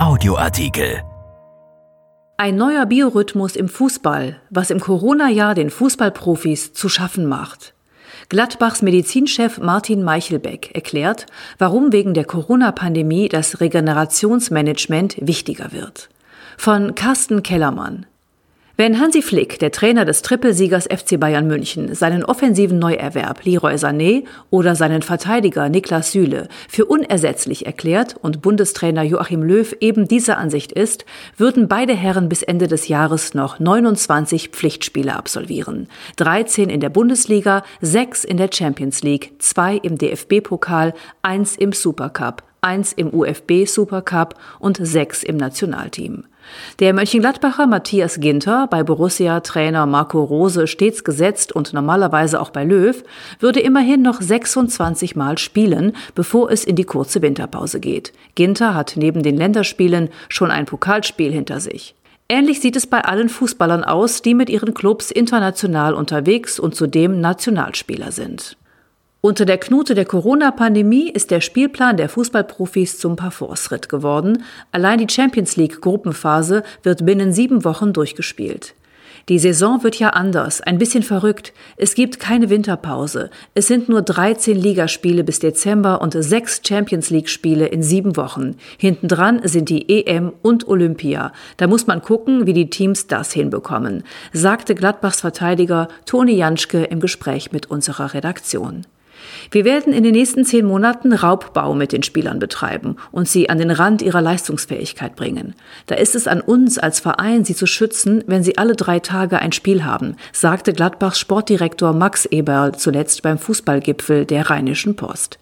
Audioartikel. Ein neuer Biorhythmus im Fußball, was im Corona-Jahr den Fußballprofis zu schaffen macht. Gladbachs Medizinchef Martin Meichelbeck erklärt, warum wegen der Corona-Pandemie das Regenerationsmanagement wichtiger wird. Von Carsten Kellermann. Wenn Hansi Flick, der Trainer des Trippelsiegers FC Bayern München, seinen offensiven Neuerwerb Leroy Sané oder seinen Verteidiger Niklas Süle für unersetzlich erklärt und Bundestrainer Joachim Löw eben dieser Ansicht ist, würden beide Herren bis Ende des Jahres noch 29 Pflichtspiele absolvieren. 13 in der Bundesliga, 6 in der Champions League, 2 im DFB-Pokal, 1 im Supercup, 1 im UFB Supercup und 6 im Nationalteam. Der Mönchengladbacher Matthias Ginter, bei Borussia-Trainer Marco Rose stets gesetzt und normalerweise auch bei Löw, würde immerhin noch 26 Mal spielen, bevor es in die kurze Winterpause geht. Ginter hat neben den Länderspielen schon ein Pokalspiel hinter sich. Ähnlich sieht es bei allen Fußballern aus, die mit ihren Clubs international unterwegs und zudem Nationalspieler sind. Unter der Knute der Corona-Pandemie ist der Spielplan der Fußballprofis zum Parforce-Ritt geworden. Allein die Champions League Gruppenphase wird binnen sieben Wochen durchgespielt. Die Saison wird ja anders, ein bisschen verrückt. Es gibt keine Winterpause. Es sind nur 13 Ligaspiele bis Dezember und sechs Champions League Spiele in sieben Wochen. Hintendran sind die EM und Olympia. Da muss man gucken, wie die Teams das hinbekommen, sagte Gladbachs Verteidiger Toni Janschke im Gespräch mit unserer Redaktion. Wir werden in den nächsten zehn Monaten Raubbau mit den Spielern betreiben und sie an den Rand ihrer Leistungsfähigkeit bringen. Da ist es an uns als Verein, sie zu schützen, wenn sie alle drei Tage ein Spiel haben, sagte Gladbachs Sportdirektor Max Eberl zuletzt beim Fußballgipfel der Rheinischen Post.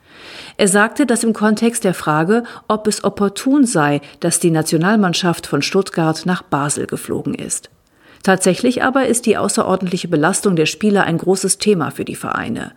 Er sagte das im Kontext der Frage, ob es opportun sei, dass die Nationalmannschaft von Stuttgart nach Basel geflogen ist. Tatsächlich aber ist die außerordentliche Belastung der Spieler ein großes Thema für die Vereine.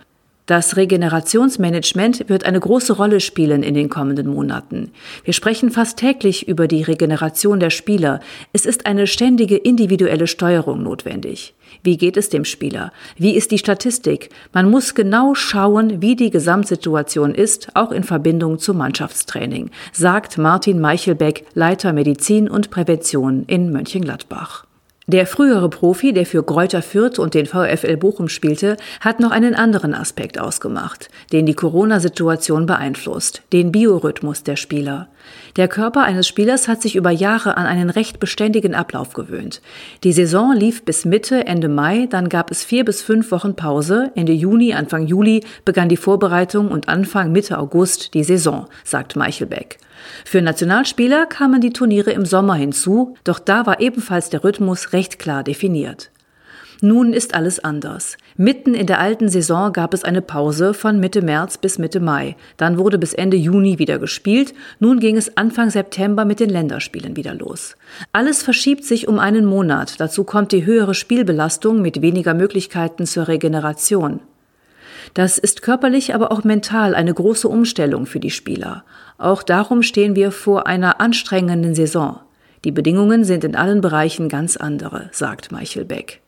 Das Regenerationsmanagement wird eine große Rolle spielen in den kommenden Monaten. Wir sprechen fast täglich über die Regeneration der Spieler. Es ist eine ständige individuelle Steuerung notwendig. Wie geht es dem Spieler? Wie ist die Statistik? Man muss genau schauen, wie die Gesamtsituation ist, auch in Verbindung zum Mannschaftstraining, sagt Martin Meichelbeck, Leiter Medizin und Prävention in Mönchengladbach. Der frühere Profi, der für Greuther Fürth und den VfL Bochum spielte, hat noch einen anderen Aspekt ausgemacht, den die Corona-Situation beeinflusst, den Biorhythmus der Spieler. Der Körper eines Spielers hat sich über Jahre an einen recht beständigen Ablauf gewöhnt. Die Saison lief bis Mitte, Ende Mai, dann gab es vier bis fünf Wochen Pause. Ende Juni, Anfang Juli begann die Vorbereitung und Anfang Mitte August die Saison, sagt Meichelbeck. Für Nationalspieler kamen die Turniere im Sommer hinzu, doch da war ebenfalls der Rhythmus recht klar definiert. Nun ist alles anders. Mitten in der alten Saison gab es eine Pause von Mitte März bis Mitte Mai. Dann wurde bis Ende Juni wieder gespielt. Nun ging es Anfang September mit den Länderspielen wieder los. Alles verschiebt sich um einen Monat. Dazu kommt die höhere Spielbelastung mit weniger Möglichkeiten zur Regeneration. Das ist körperlich, aber auch mental eine große Umstellung für die Spieler. Auch darum stehen wir vor einer anstrengenden Saison. Die Bedingungen sind in allen Bereichen ganz andere, sagt Michael Beck.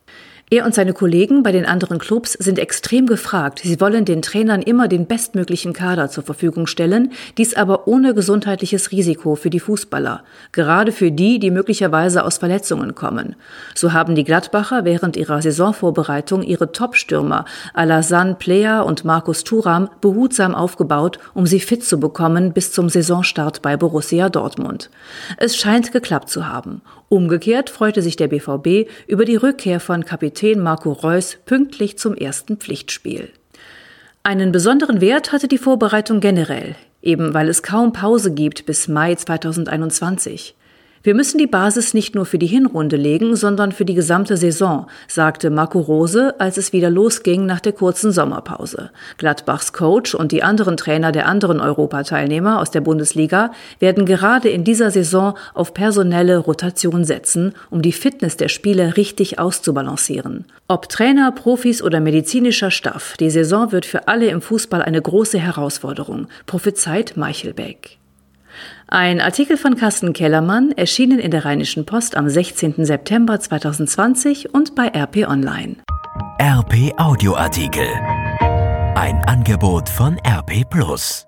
Er und seine Kollegen bei den anderen Clubs sind extrem gefragt. Sie wollen den Trainern immer den bestmöglichen Kader zur Verfügung stellen, dies aber ohne gesundheitliches Risiko für die Fußballer, gerade für die, die möglicherweise aus Verletzungen kommen. So haben die Gladbacher während ihrer Saisonvorbereitung ihre Top-Stürmer Alassane Plea und Markus Thuram behutsam aufgebaut, um sie fit zu bekommen bis zum Saisonstart bei Borussia Dortmund. Es scheint geklappt zu haben. Umgekehrt freute sich der BVB über die Rückkehr von Kapitän Marco Reus pünktlich zum ersten Pflichtspiel. Einen besonderen Wert hatte die Vorbereitung generell, eben weil es kaum Pause gibt bis Mai 2021. Wir müssen die Basis nicht nur für die Hinrunde legen, sondern für die gesamte Saison, sagte Marco Rose, als es wieder losging nach der kurzen Sommerpause. Gladbachs Coach und die anderen Trainer der anderen Europateilnehmer aus der Bundesliga werden gerade in dieser Saison auf personelle Rotation setzen, um die Fitness der Spieler richtig auszubalancieren. Ob Trainer, Profis oder medizinischer Staff, die Saison wird für alle im Fußball eine große Herausforderung, prophezeit Meichelbeck. Ein Artikel von Carsten Kellermann, erschienen in der Rheinischen Post am 16. September 2020 und bei RP Online. RP Audioartikel. Ein Angebot von RP Plus.